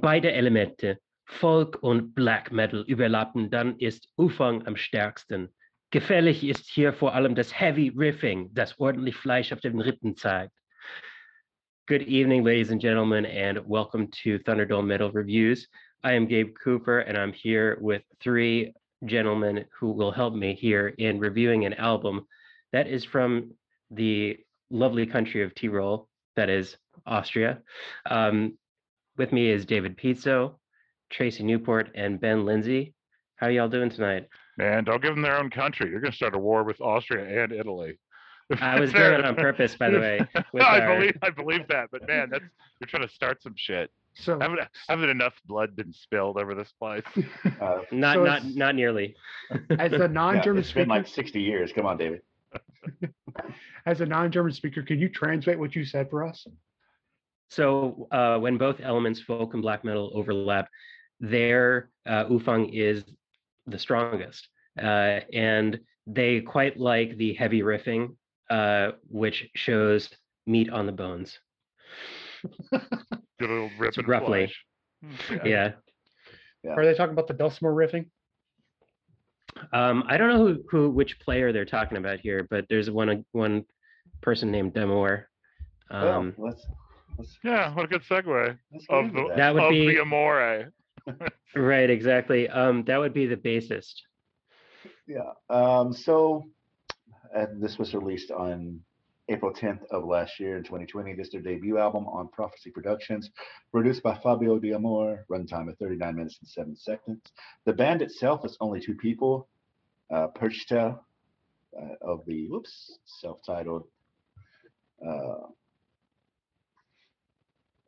Beide Elemente Folk und Black Metal überlappen, dann ist Ufang am stärksten. Gefährlich ist hier vor allem das Heavy Riffing, das ordentlich Fleisch auf den Rippen zeigt. Good evening, ladies and gentlemen, and welcome to Thunderdome Metal Reviews. I am Gabe Cooper, and I'm here with three gentlemen who will help me here in reviewing an album that is from the lovely country of Tyrol, that is Austria. Um, with me is David Pizzo, Tracy Newport, and Ben Lindsay. How y'all doing tonight? Man, don't give them their own country. You're going to start a war with Austria and Italy. I was doing it on purpose, by the way. I our... believe I believe that, but man, that's you're trying to start some shit. So haven't haven't enough blood been spilled over this place? Uh, not so not not nearly. As a non-German yeah, speaker, been like 60 years. Come on, David. as a non-German speaker, can you translate what you said for us? So uh, when both elements, folk and black metal, overlap, their uh, Ufang is the strongest. Uh, and they quite like the heavy riffing, uh, which shows meat on the bones. Good little rip So and roughly. flesh. Yeah. Yeah. Are they talking about the Dulcimer riffing? Um, I don't know who, who which player they're talking about here, but there's one one person named D'Amore. Um, well, let's, let's, Yeah, what a good segue of the that. That would of be- the Amore. right, exactly. Um, that would be the bassist. Yeah. Um, so, and this was released on April 10th of last year in 2020. This is their debut album on Prophecy Productions, produced by Fabio D'Amore, runtime of 39 minutes and 7 seconds. The band itself is only two people. Uh, Perchta uh, of the, whoops, self-titled uh,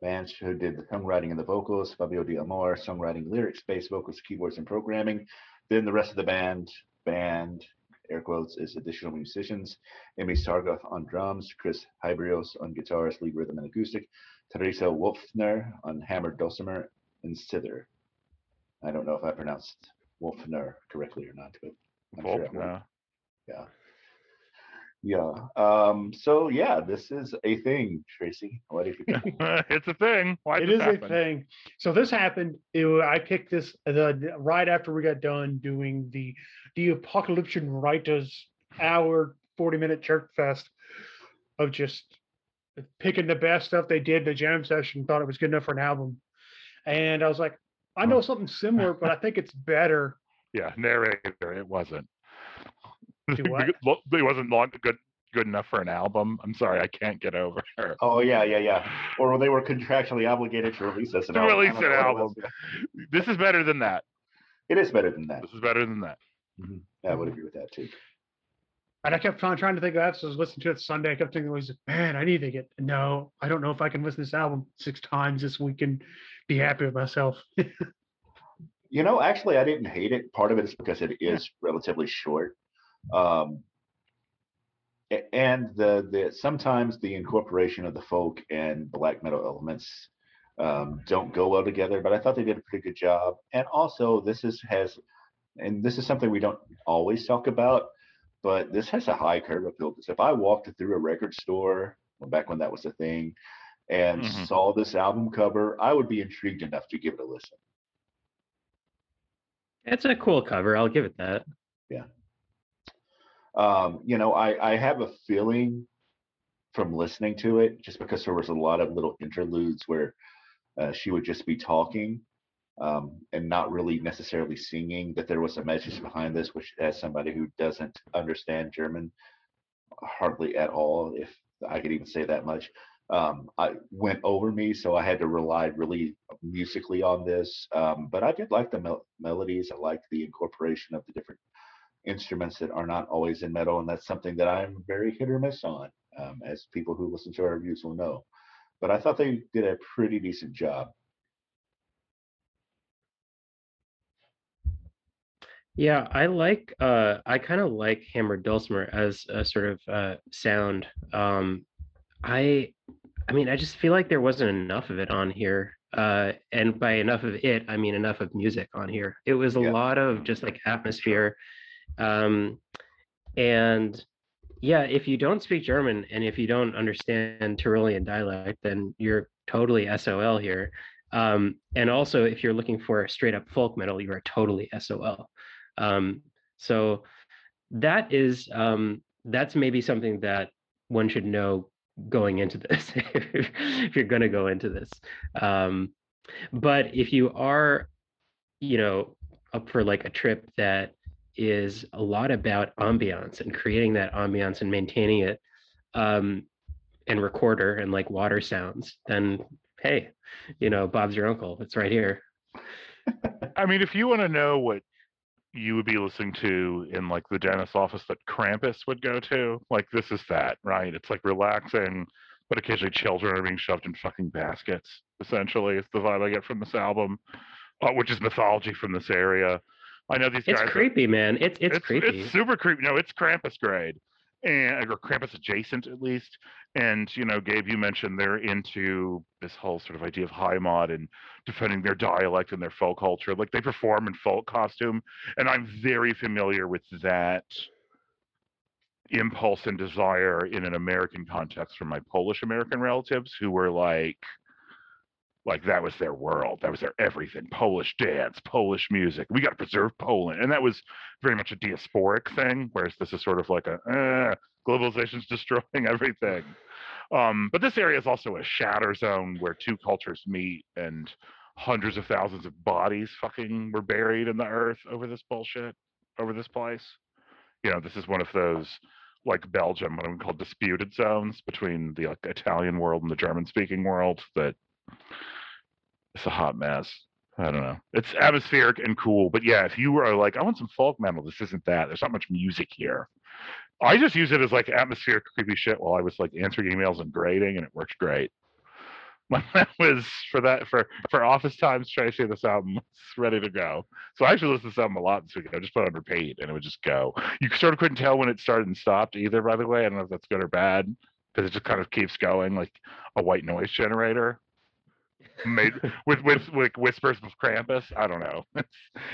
band who did the songwriting and the vocals, Fabio D'Amore, songwriting, lyrics, bass, vocals, keyboards, and programming. Then the rest of the band, band, air quotes, is additional musicians. Amy Sargoff on drums, Chris Hybrios on guitars, lead rhythm and acoustic, Teresa Wolfner on hammer, dulcimer, and zither. I don't know if I pronounced Wolfner correctly or not, but I'm sure will. no. yeah. Yeah. Um, so yeah, this is a thing, Tracy. What did you think? it's a thing. Why It this is a thing. So this happened. It, I picked this the right after we got done doing the the Apocalyptic Riders hour forty minute church fest of just picking the best stuff they did. The jam session thought it was good enough for an album, and I was like, I know something similar, but I think it's better. Yeah, narrator. It wasn't. Do what? it wasn't long, good good enough for an album. I'm sorry, I can't get over her. Oh yeah, yeah, yeah. Or they were contractually obligated to release us an To album. I release don't an know what it album. This is better than that. It is better than that. This is better than that. Mm-hmm. I would agree with that too. And I kept trying, trying to think of that. So I was listening to it Sunday. I kept thinking, was man, I need to get no. I don't know if I can listen to this album six times this week and be happy with myself. You know, actually, I didn't hate it. Part of it is because it is relatively short, um, and the the sometimes the incorporation of the folk and black metal elements um, don't go well together. But I thought they did a pretty good job. And also, this is has, and this is something we don't always talk about, but this has a high curve appeal. Because if I walked through a record store back when that was a thing, and Mhm. saw this album cover, I would be intrigued enough to give it a listen. It's a cool cover. I'll give it that. Um, you know, I, I have a feeling from listening to it, just because there was a lot of little interludes where uh, she would just be talking um, and not really necessarily singing, that there was a message behind this, which as somebody who doesn't understand German hardly at all, if I could even say that much, um, I went over me, so I had to rely really musically on this. Um, but I did like the mel- melodies. I liked the incorporation of the different instruments that are not always in metal, and that's something that I'm very hit or miss on, um, as people who listen to our reviews will know. But I thought they did a pretty decent job. Yeah, I like uh I kind of like Hammer Dulcimer as a sort of uh sound. Um I I mean I just feel like there wasn't enough of it on here. Uh and by enough of it, I mean enough of music on here. It was a Yeah. lot of just like atmosphere. Um and yeah, if you don't speak German and if you don't understand Tyrolean dialect, then you're totally SOL here. Um, and also, if you're looking for straight up folk metal, you are totally SOL. Um, so that is um, that's maybe something that one should know going into this if you're going to go into this. Um, but if you are, you know, up for like a trip that is a lot about ambiance and creating that ambiance and maintaining it um, and recorder and like water sounds, then hey, you know, Bob's your uncle. It's right here. I mean, if you want to know what you would be listening to in like the dentist office that Krampus would go to, like this is that, right? It's like relaxing, but occasionally children are being shoved in fucking baskets. Essentially, it's the vibe I get from this album, uh, which is mythology from this area. I know these It's guys. are- creepy, man. It's it's, it's, creepy. It's super creepy. No, it's Krampus grade, and or Krampus adjacent at least. And you know, Gabe, you mentioned they're into this whole sort of idea of Heimat and defending their dialect and their folk culture. Like they perform in folk costume, and I'm very familiar with that impulse and desire in an American context from my Polish American relatives who were like like that was their world. That was their everything. Polish dance polish music. We got to preserve poland. And that was very much a diasporic thing whereas this is sort of like a uh, globalization's destroying everything. Um, but this area is also a shatter zone where two cultures meet and hundreds of thousands of bodies fucking were buried in the earth over this bullshit over this place. You know this is one of those like belgium what i'm called disputed zones between the like, italian world and the german speaking world that it's a hot mess. I don't know. It's atmospheric and cool, but yeah, if you were like, I want some folk metal, this isn't that. There's not much music here. I just use it as like atmospheric creepy shit while I was like answering emails and grading, and it works great. When that was for that for for office times, Tracy, this album was ready to go. So I actually listened to this album a lot this week. I just put on repeat, and it would just go. You sort of couldn't tell when it started and stopped either. By the way, I don't know if that's good or bad because it just kind of keeps going like a white noise generator made with with with whispers of Krampus. I don't know.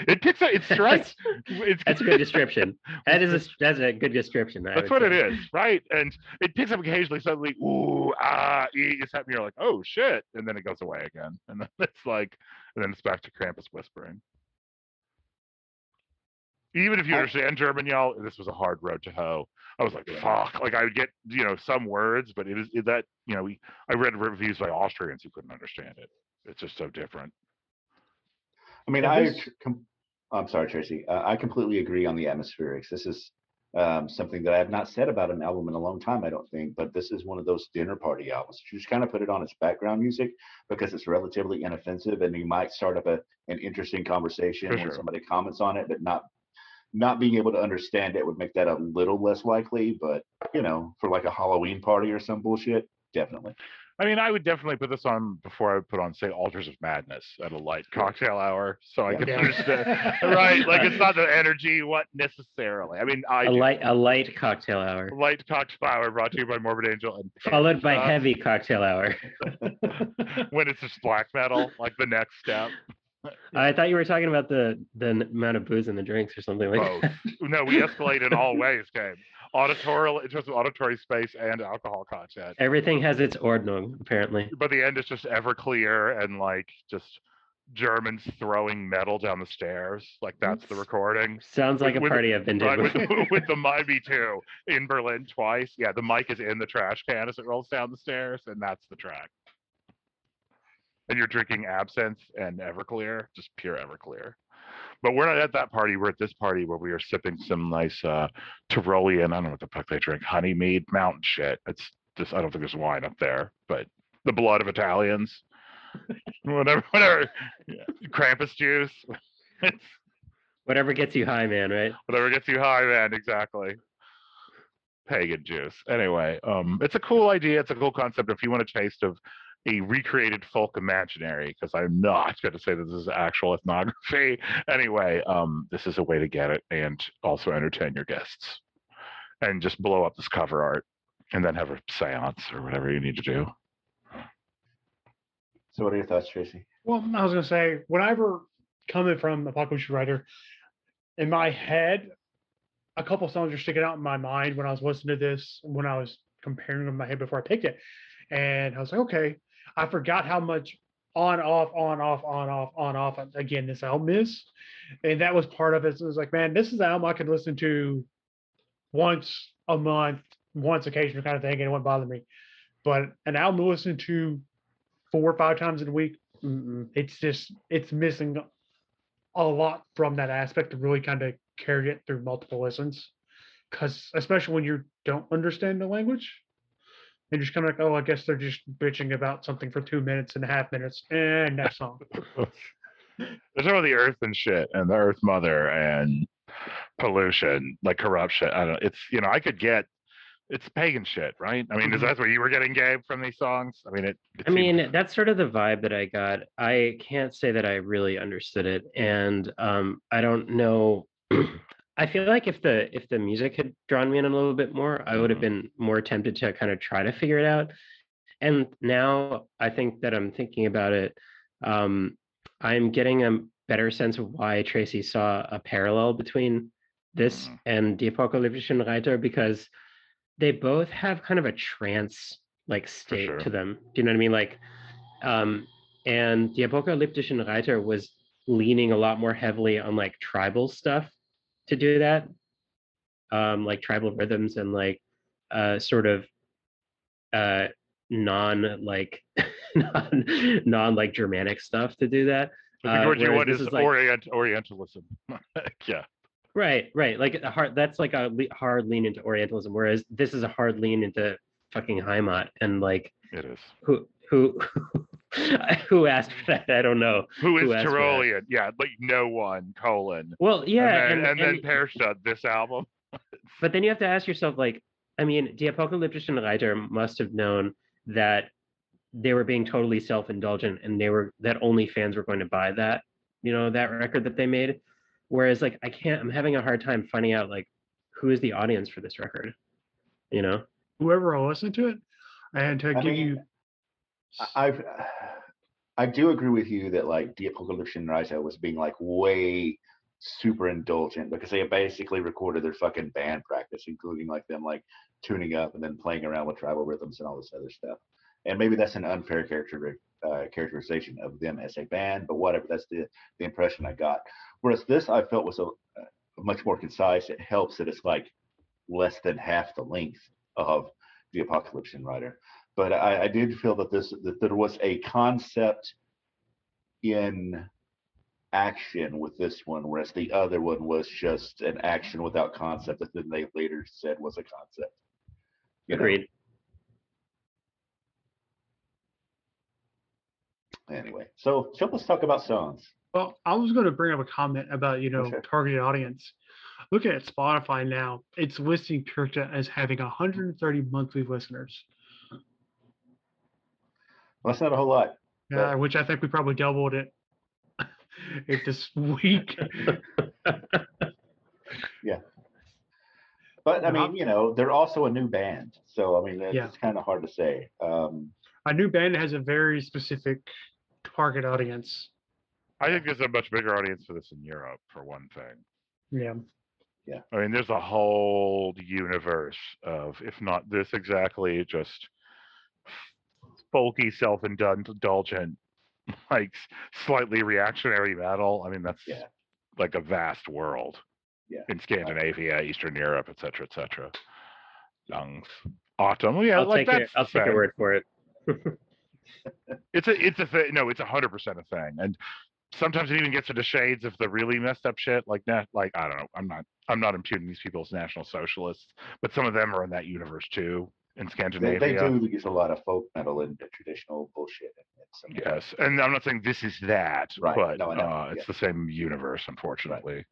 it picks up. It strikes. It's, That's a good description. That is a that's a good description. I That's what it say. is, right? And it picks up occasionally. Suddenly, ooh, ah, ee, it's happening. You're like, oh shit, and then it goes away again, and then it's like, and then it's back to Krampus whispering. Even if you understand German, y'all, this was a hard road to hoe. I was like, fuck. Like I would get, you know, some words, but it is it, that, you know, we, I read reviews by Austrians who couldn't understand it. It's just so different. I mean, Yeah, I. Com- I'm sorry, Tracy. Uh, I completely agree on the atmospherics. This is um, something that I have not said about an album in a long time, I don't think. But this is one of those dinner party albums. You just kind of put it on as background music because it's relatively inoffensive, and you might start up a an interesting conversation For when sure. somebody comments on it, but not not being able to understand it would make that a little less likely. But you know, for like a Halloween party or some bullshit, definitely. I mean, I would definitely put this on before I would put on, say, Altars of Madness at a light cocktail hour, so I Yeah. can understand. right, like it's not the energy, what necessarily. I mean, I A do. light a light cocktail hour, light cocktail hour brought to you by Morbid Angel, and followed by Uh, heavy cocktail hour. when it's just black metal, like the next step. I thought you were talking about the the amount of booze in the drinks or something like Both. that. No, we escalate in all ways, Gabe. Auditorial in terms of auditory space and alcohol content. Everything has its ordnung, apparently. But the end is just Everclear and like just Germans throwing metal down the stairs. Like that's the recording. Sounds like a with- party I've been to. Right, with, with the Miami too in Berlin twice. Yeah, the mic is in the trash can as it rolls down the stairs, and that's the track. And you're drinking absinthe and Everclear, just pure Everclear. But we're not at that party. We're at this party where we are sipping some nice uh Tyrolean. I don't know what the fuck they drink. Honey mead mountain shit. It's just I don't think there's wine up there, but the blood of Italians. whatever, whatever. Yeah. Krampus juice. Whatever gets you high, man, right? whatever gets you high, man. Exactly. Pagan juice. Anyway, um, it's a cool idea. It's a cool concept. If you want a taste of a recreated folk imaginary, because I'm not going to say that this is actual ethnography. Anyway, um, this is a way to get it and also entertain your guests, and just blow up this cover art, and then have a séance or whatever you need to do. So, what are your thoughts, Tracy? Well, I was gonna say, whenever coming from Apocalypse Rider, in my head, a couple songs are sticking out in my mind when I was listening to this, when I was comparing them in my head before I picked it. And I was like, okay, I forgot how much on off on off on off on off again this album is. And that was part of it. So it was like man this is an album i could listen to once a month once occasional kind of thing and it wouldn't bother me. But an album to listen to four or five times a week it's just it's missing a lot from that aspect to really kind of carry it through multiple listens. Because especially when you don't understand the language and just kind of like, oh, I guess they're just bitching about something for two minutes and a half minutes, and next song. There's all the earth and shit, and the Earth Mother, and pollution, like corruption. I don't. know. It's you know, I could get. It's pagan shit, right? I mean, is Mhm. that what you were getting, Gabe, from these songs? I mean, it. it I seems- mean, that's sort of the vibe that I got. I can't say that I really understood it, and um, I don't know. I feel like if the if the music had drawn me in a little bit more, I would have Mhm. been more tempted to kind of try to figure it out. And now I think that I'm thinking about it, um, I'm getting a better sense of why Tracy saw a parallel between this Mhm. and Die Apokalyptischen Reiter because they both have kind of a trance like state sure. to them. Do you know what I mean? Like, um, and Die Apokalyptischen Reiter was leaning a lot more heavily on like tribal stuff to do that, um, like tribal rhythms and like uh, sort of uh, non like non non like Germanic stuff to do that. I think uh, what you want this is is like- Orient Orientalism. yeah. Right, right. Like a hard. That's like a le- hard lean into Orientalism, whereas this is a hard lean into fucking Heimat and like It is. who who who asked for that? I don't know. Who is Who asked for that? Tyrolean? Yeah, like no one, colon. Well, yeah, and then, and, and, and- then Perchta, this album. but then you have to ask yourself, like, I mean, Die Apokalyptischen Reiter must have known that they were being totally self-indulgent, and they were that only fans were going to buy that, you know, that record that they made. Whereas, like, I can't. I'm having a hard time finding out, like, who is the audience for this record, you know? Whoever will listen to it, and to I give mean, you, I- I've I do agree with you that like the Apocalypse Reiter was being like way super indulgent because they basically recorded their fucking band practice, including like them like tuning up and then playing around with tribal rhythms and all this other stuff. And maybe that's an unfair character uh, characterization of them as a band, but whatever. That's the the impression I got. Whereas this I felt was a, much more concise. It helps that it's like less than half the length of the Apocalypse Rider but I, I did feel that this that there was a concept in action with this one, whereas the other one was just an action without concept that then they later said was a concept. You know? Agreed. Anyway, so so let's talk about songs. well, I was going to bring up a comment about you know sure. targeted audience. Looking at Spotify now, it's listing Perchta as having 130 monthly listeners, Well, that's not a whole lot. uh, which I think we probably doubled it it this week. Yeah. But I mean, you know, they're also a new band, so I mean, it's, Yeah. kind of hard to say. Um, A new band has a very specific target audience. I think there's a much bigger audience for this in Europe, for one thing. Yeah. Yeah. I mean, there's a whole universe of, if not this exactly, just folky, self-indulgent, like slightly reactionary metal. I mean, that's Yeah. like a vast world. Yeah. In Scandinavia, Eastern Europe, et cetera, et cetera. Lungs. Autumn. Yeah, I'll like take that's I'll take your word for it. It's a it's a thing. No, it's a hundred percent a thing. And sometimes it even gets into shades of the really messed up shit. Like that, like I don't know. I'm not I'm not imputing these people as national socialists, but some of them are in that universe too in they, Scandinavia. they do use a lot of folk metal and traditional bullshit. sometimes. Yes, and I'm not saying this is that, Right. but No, know. uh, it's the same universe, unfortunately.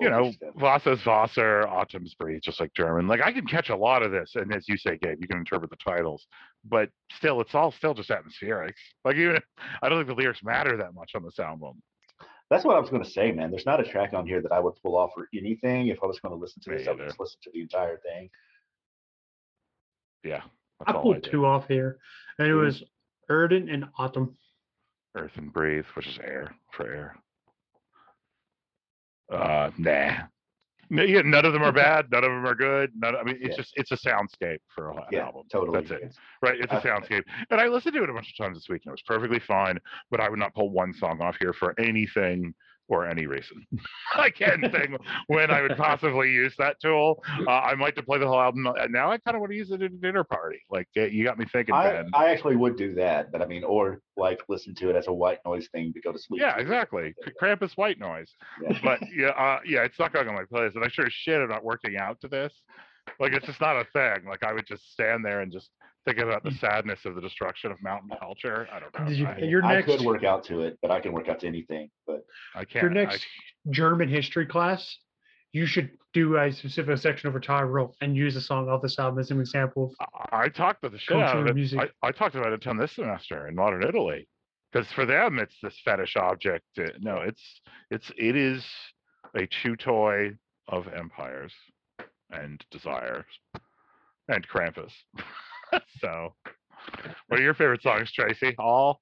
Folky You know. Wasser's Wasser, Autumn's Breeze, just like German. Like I can catch a lot of this, and as you say, Gabe, you can interpret the titles, but still, it's all still just atmospheric. Like even I don't think the lyrics matter that much on this album. That's what I was going to say, man. There's not a track on here that I would pull off for anything. If I was going to listen to Me this, I would either. just listen to the entire thing. Yeah, I that's all I pulled do. two off here, and it was Erden and Atem. Earth and Breathe, which is air for air. Uh, nah. No, yeah, none of them are bad. None of them are good. None. I mean, it's Yeah. just it's a soundscape for an Yeah, album. totally. That's it. Right, it's a Uh, soundscape, and I listened to it a bunch of times this week, and it was perfectly fine. But I would not pull one song off here for anything or any reason. I can't think when I would possibly use that tool. Uh, I might deploy the whole album. Now I kind of want to use it at a dinner party. Like uh, you got me thinking, I, Ben. I actually would do that, but I mean, or like listen to it as a white noise thing to go to sleep. yeah, to. exactly. Krampus white noise. Yeah. But yeah, uh, yeah, it's not going on my playlist, and I sure as shit am not working out to this. Like it's just not a thing. Like I would just stand there and just think about the hmm. sadness of the destruction of mountain culture. I don't know. You- I, Your I next- could work out to it, but I can work out to anything. But I can't. Your I- next German history class, you should do a specific section over Tyrol and use a song off this album as an example of I, I talked about the shit out Culture of it. music. I, I talked about it a ton this semester in modern Italy, because for them it's this fetish object. No, it's it's it is a chew toy of empires and desires and Krampus. so, what are your favorite songs, Tracy? All?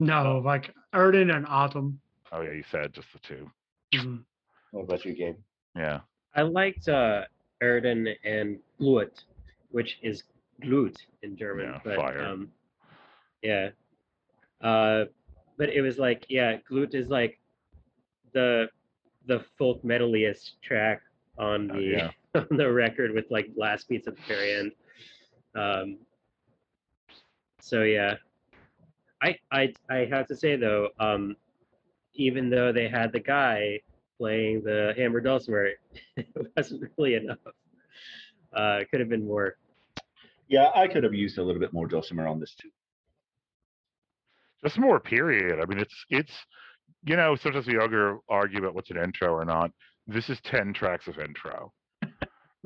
no, like Erden and Atem. Oh yeah, you said just the two. Mhm. what about you, Gabe? Yeah. I liked uh, Erden and Glut, which is Glut in German. Yeah, but, fire. Um, yeah. Uh, but it was like, yeah, Glut is like the the folk metaliest track on Uh, the yeah. on the record with like last beats at the very end. Um, so yeah, I I I have to say though, um, even though they had the guy playing the hammer dulcimer, it wasn't really enough. Uh, it could have been more. Yeah, I could have used a little bit more dulcimer on this too. just more period. I mean, it's it's you know sometimes we argue argue about what's an intro or not. This is ten tracks of intro,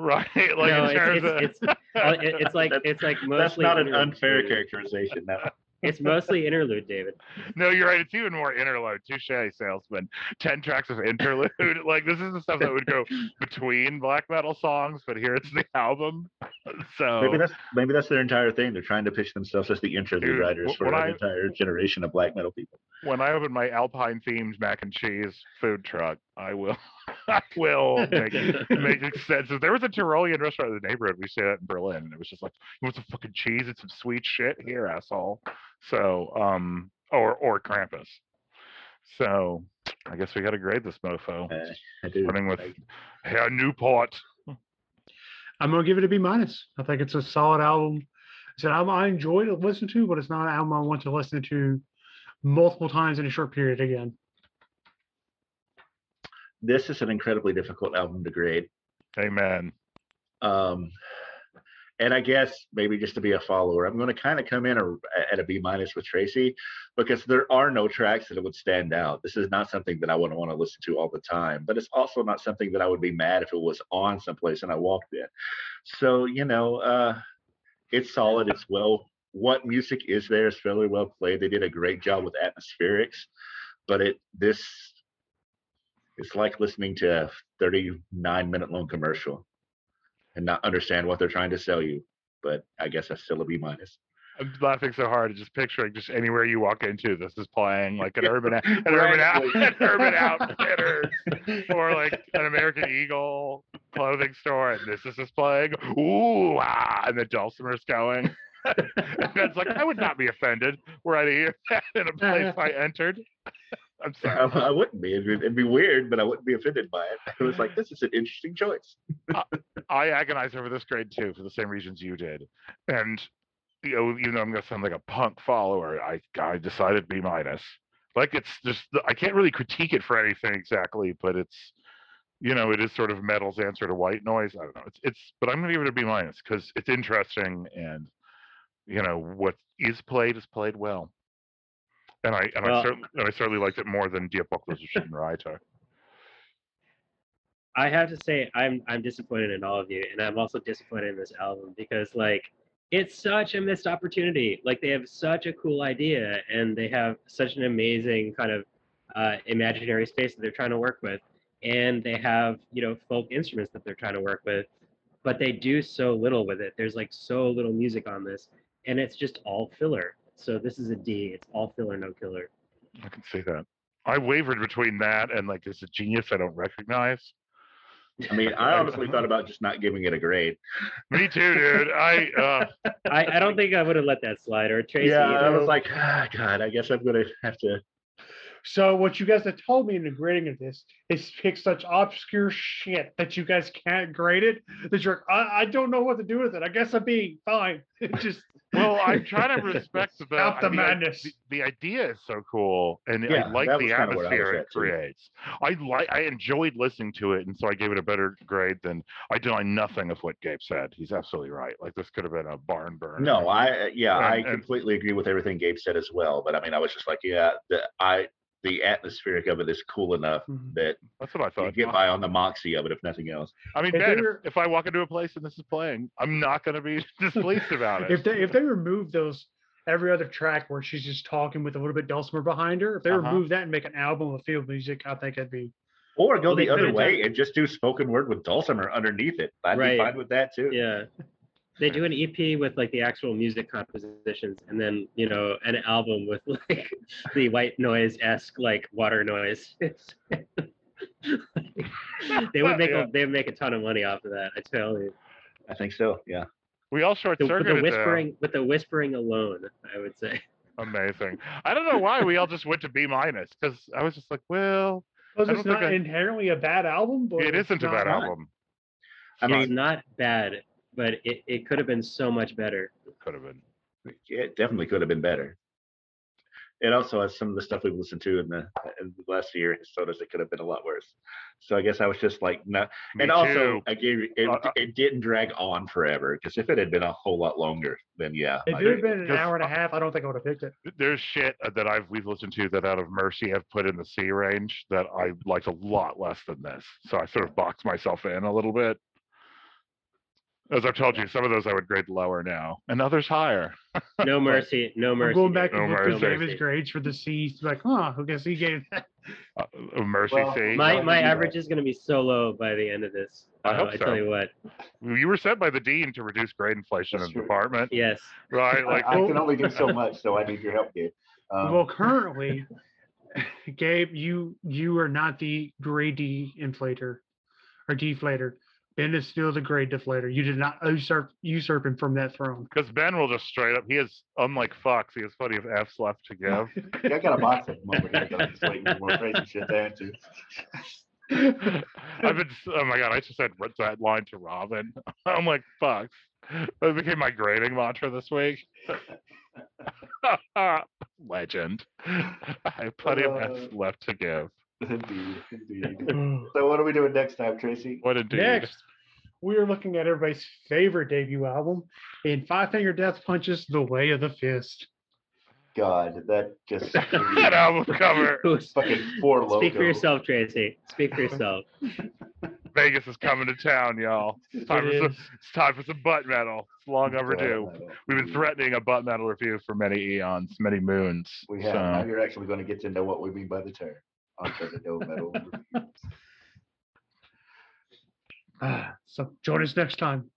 right? Like no, in it's, it's, of- it's, uh, it's like That's- it's like mostly That's not an unfair David. characterization. No. It's mostly interlude, David. no, you're right. It's even more interlude. Touche, salesman. Ten tracks of interlude. like this is the stuff that would go between black metal songs, but here it's the album. So Maybe that's maybe that's their entire thing. They're trying to pitch themselves as the interlude Dude, writers for when an I- entire generation of black metal people. when I open my Alpine themed mac and cheese food truck, I will, I will make make extensions. There was a Tyrolean restaurant in the neighborhood. We stayed at in Berlin, and it was just like, you want some fucking cheese and some sweet shit here, asshole. So, um, or or Krampus. So, I guess we got to grade this mofo. Uh, I do. Running with I- Herr Newport. I'm gonna give it a B minus. I think it's a solid album. It's an album I enjoy to listen to, but it's not an album I want to listen to multiple times in a short period again. This is an incredibly difficult album to grade. Amen. Um, and I guess maybe just to be a follower, I'm going to kind of come in a, at a B minus with Tracy because there are no tracks that would stand out. This is not something that I wouldn't want to listen to all the time, but it's also not something that I would be mad if it was on someplace and I walked in. So you know, uh, it's solid. It's well. What music is there is fairly well played. They did a great job with atmospherics, but it this it's like listening to a 39 minute long commercial and not understand what they're trying to sell you. But I guess that's still a B minus. I'm laughing so hard, just picturing just anywhere you walk into, this is playing like an urban, an urban, out, an urban outfitters, or like an American Eagle clothing store, and this is just playing. Ooh, ah, and the dulcimer's going. and Ben's like, I would not be offended were I to hear that in a place I entered. I'm sorry. I wouldn't be. It'd, be. it'd be weird, but I wouldn't be offended by it. It was like this is an interesting choice. I agonized over this grade too for the same reasons you did, and you know, even though I'm gonna sound like a punk follower, I I decided B minus. Like it's just I can't really critique it for anything exactly, but it's you know it is sort of metal's answer to white noise. I don't know. It's it's but I'm gonna give it a B minus because it's interesting and you know what is played is played well. And I and I certainly and I certainly liked it more than Die Apokalypse Reiter. I have to say I'm I'm disappointed in all of you, and I'm also disappointed in this album because like it's such a missed opportunity. Like they have such a cool idea, and they have such an amazing kind of uh, imaginary space that they're trying to work with, and they have you know folk instruments that they're trying to work with, but they do so little with it. There's like so little music on this, and it's just all filler. So this is a D. It's all filler, no killer. I can see that. I wavered between that and like, is a genius I don't recognize. I mean, I honestly thought about just not giving it a grade. Me too, dude. I uh, I, I don't think I would have let that slide or Tracy. Yeah, I was like, ah, God, I guess I'm gonna have to. So what you guys have told me in the grading of this is pick such obscure shit that you guys can't grade it. That you're, I, I don't know what to do with it. I guess I'm being fine. It just well, I'm trying to respect the Stop the I madness. the, the idea is so cool, and Yeah, I like the was kinda what I was atmosphere it creates. I like, I enjoyed listening to it, and so I gave it a better grade than I deny nothing of what Gabe said. He's absolutely right. Like this could have been a barn burn. No, I, uh, yeah, I And- and- completely agree with everything Gabe said as well. But I mean, I was just like, yeah, the, I, the atmospheric of it is cool enough Mhm. that that's what I you thought. get by on the moxie of it, if nothing else. I mean, If Ben, they if, if I walk into a place and this is playing, I'm not going to be displeased about it. if they if they remove those every other track where she's just talking with a little bit dulcimer behind her, if they Uh-huh. remove that and make an album of field music, I think it'd be Or go the other way done- and just do spoken word with dulcimer underneath it. I'd Right. be fine with that too. Yeah. They do an EP with like the actual music compositions and then, you know, an album with like the white noise esque like water noise. they would make Yeah. a they would make a ton of money off of that, I tell you. I think so. Yeah. we all short The, with the circuited. Uh, whispering with the whispering alone, I would say. Amazing. I don't know why we all just went to B minus because I was just like, well, because I it's don't I- inherently a bad album, but it's isn't a not- bad album. I it's mean, not bad, but it, it could have been so much better. It could have been. it definitely could have been better. It also has some of the stuff we've listened to in the, in the last year, so does it could have been a lot worse. So I guess I was just like, no. Me and also, too. I gave it, Uh, uh, it didn't drag on forever because if it had been a whole lot longer, then yeah. If it had been an hour and a half, I don't think I would have picked it. there's shit that I've we've listened to that out of mercy have put in the C range that I liked a lot less than this. So I sort of boxed myself in a little bit. As I've told you, some of those I would grade lower now, and others higher. No mercy, no I'm mercy. going back dude. and No look at. David's grades for the C's. Like, huh? Who guess he gave that? Uh, uh, mercy Well, C. My my average is gonna be so low by the end of this. I Uh, hope I so. tell you what. you were sent by the dean to reduce grade inflation That's in the true. department, Yes. right? Like, I, I can only do so much, so I need your help, Gabe. Um, well, currently, Gabe, you you are not the grade D inflator or deflator. Ben is still the great deflator. You did not usurp usurp him from that throne. because Ben will just straight up. He has, unlike Fox, he has plenty of F's left to give. yeah, I got a box of them over here. I'm just waiting for more crazy shit to answer. I've been, oh my god, I just said what's that line to Robin. I'm like, fuck. That became my grading mantra this week. Legend. I have plenty of F's Uh, left to give. Indeed, indeed. So what are we doing next time, Tracy? What indeed? Next, we are looking at everybody's favorite debut album in Five Finger Death Punch's: The Way of the Fist. God, that just that album cover. Who's- fucking four logos. Speak for yourself, Tracy. Speak for yourself. Vegas is coming to town, y'all. It's time, It for some, it's time for some butt metal. It's long overdue. I don't- We've been threatening a butt metal review for many eons, many moons. We have. Now you're actually going to get to know what we mean by the term. The metal. Ah, so join us next time